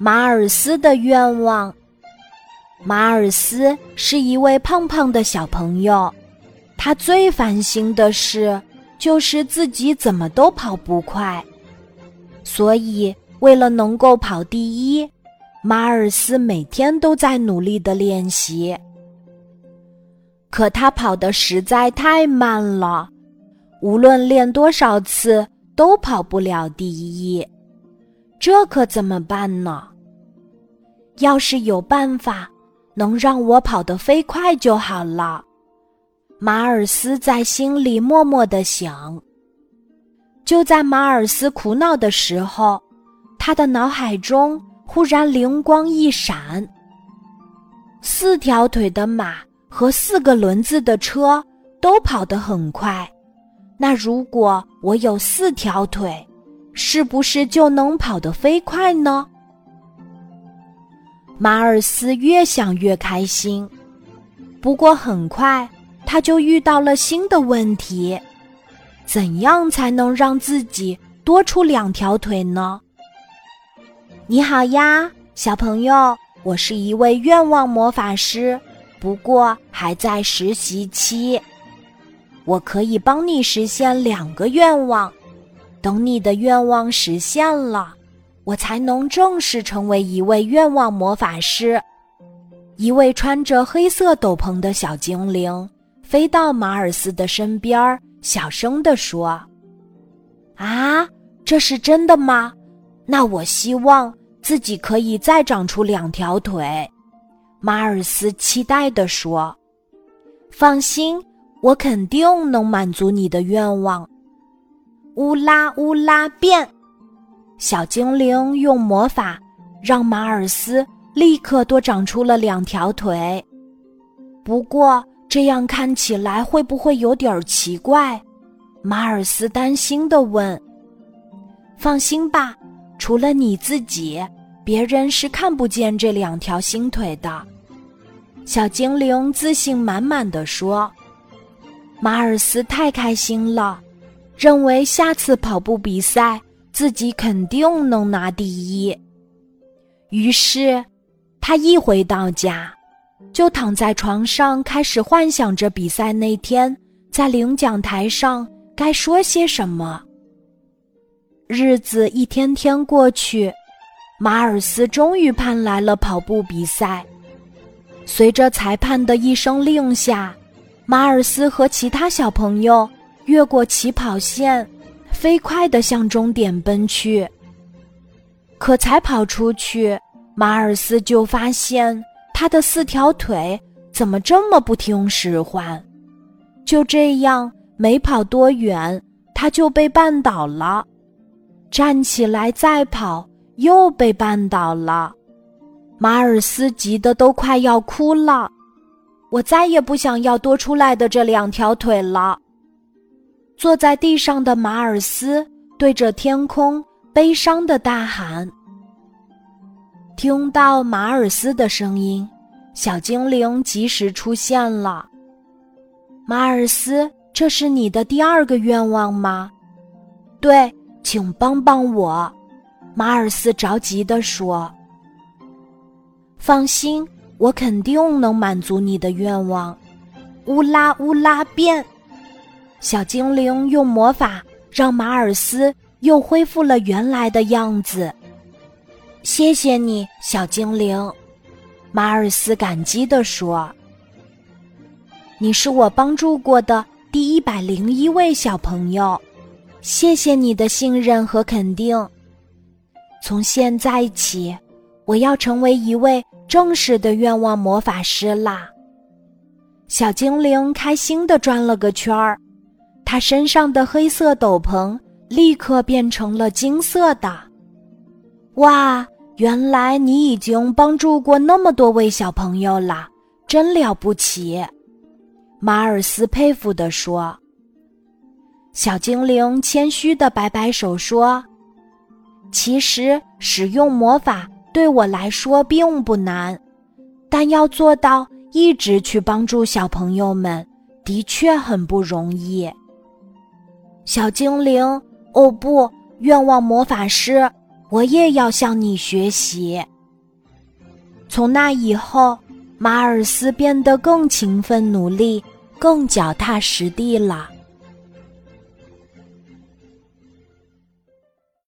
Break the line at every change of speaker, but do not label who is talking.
马尔斯的愿望。马尔斯是一位胖胖的小朋友，他最烦心的事就是自己怎么都跑不快，所以为了能够跑第一，马尔斯每天都在努力的练习。可他跑得实在太慢了，无论练多少次都跑不了第一，这可怎么办呢？要是有办法。能让我跑得飞快就好了，马尔斯在心里默默的想。就在马尔斯苦恼的时候，他的脑海中忽然灵光一闪：四条腿的马和四个轮子的车都跑得很快，那如果我有四条腿，是不是就能跑得飞快呢？马尔斯越想越开心，不过很快他就遇到了新的问题：怎样才能让自己多出两条腿呢？你好呀，小朋友，我是一位愿望魔法师，不过还在实习期。我可以帮你实现两个愿望，等你的愿望实现了。我才能正式成为一位愿望魔法师。一位穿着黑色斗篷的小精灵飞到马尔斯的身边，小声地说：“啊，这是真的吗？那我希望自己可以再长出两条腿。”马尔斯期待地说：“放心，我肯定能满足你的愿望。”乌拉乌拉变。小精灵用魔法让马尔斯立刻多长出了两条腿，不过这样看起来会不会有点奇怪？马尔斯担心的问。“放心吧，除了你自己，别人是看不见这两条新腿的。”小精灵自信满满的说。马尔斯太开心了，认为下次跑步比赛。自己肯定能拿第一。于是，他一回到家，就躺在床上，开始幻想着比赛那天在领奖台上该说些什么。日子一天天过去，马尔斯终于盼来了跑步比赛。随着裁判的一声令下，马尔斯和其他小朋友越过起跑线。飞快地向终点奔去，可才跑出去，马尔斯就发现他的四条腿怎么这么不听使唤。就这样，没跑多远，他就被绊倒了。站起来再跑，又被绊倒了。马尔斯急得都快要哭了。我再也不想要多出来的这两条腿了。坐在地上的马尔斯对着天空悲伤的大喊。听到马尔斯的声音，小精灵及时出现了。马尔斯，这是你的第二个愿望吗？对，请帮帮我。马尔斯着急地说。放心，我肯定能满足你的愿望。乌拉乌拉变。小精灵用魔法让马尔斯又恢复了原来的样子。谢谢你，小精灵，马尔斯感激地说：“你是我帮助过的第一百零一位小朋友，谢谢你的信任和肯定。从现在起，我要成为一位正式的愿望魔法师啦。”小精灵开心地转了个圈儿。他身上的黑色斗篷立刻变成了金色的。哇，原来你已经帮助过那么多位小朋友了，真了不起！马尔斯佩服地说。小精灵谦虚的摆摆手说：“其实使用魔法对我来说并不难，但要做到一直去帮助小朋友们，的确很不容易。”小精灵，哦不，愿望魔法师，我也要向你学习。”从那以后，马尔斯变得更勤奋努力，更脚踏实地了。